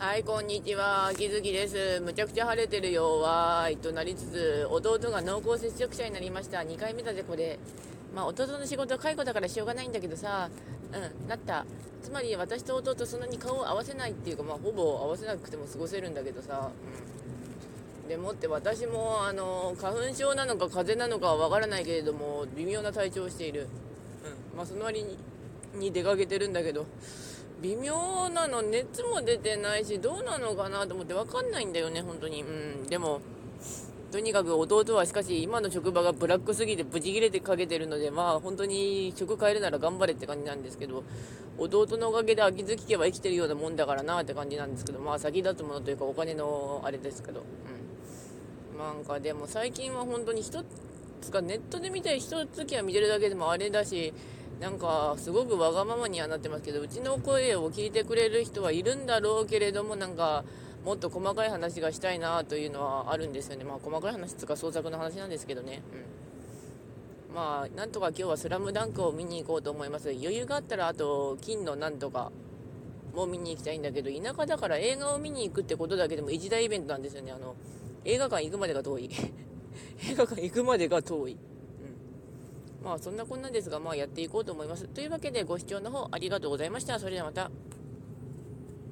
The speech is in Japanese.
はい、こんにちは。秋月です。むちゃくちゃ晴れてるよ。わーい。となりつつ、弟が濃厚接触者になりました。2回目だぜ、これ。まあ、弟の仕事は介護だからしょうがないんだけどさ、うん、なった。つまり、私と弟そんなに顔を合わせないっていうか、まあ、ほぼ合わせなくても過ごせるんだけどさ、うん。でもって私も、あの、花粉症なのか風邪なのかはわからないけれども、微妙な体調をしている。うん。まあ、その割に、に出かけてるんだけど、微妙なの熱も出てないしどうなのかなと思って分かんないんだよね本当に。うん。でもとにかく弟はしかし今の職場がブラックすぎてブチ切れてかけてるのでまあ本当に職変えるなら頑張れって感じなんですけど弟のおかげで秋月家は生きてるようなもんだからなって感じなんですけどまあ先立つものというかお金のあれですけど。うん。なんかでも最近は本当に一つかネットで見て一月は見てるだけでもあれだしなんかすごくわがままにはなってますけどうちの声を聞いてくれる人はいるんだろうけれどもなんかもっと細かい話がしたいなというのはあるんですよね。まあ細かい話とか創作の話なんですけどね。うんまあなんとか今日は「スラムダンクを見に行こうと思います。余裕があったらあと金のなんとかも見に行きたいんだけど田舎だから映画を見に行くってことだけでも一大イベントなんですよね。あの映画館行くまでが遠い。映画館行くまでが遠い。まあそんなこんなんですが、まあやっていこうと思います。というわけでご視聴の方ありがとうございました。それではまた。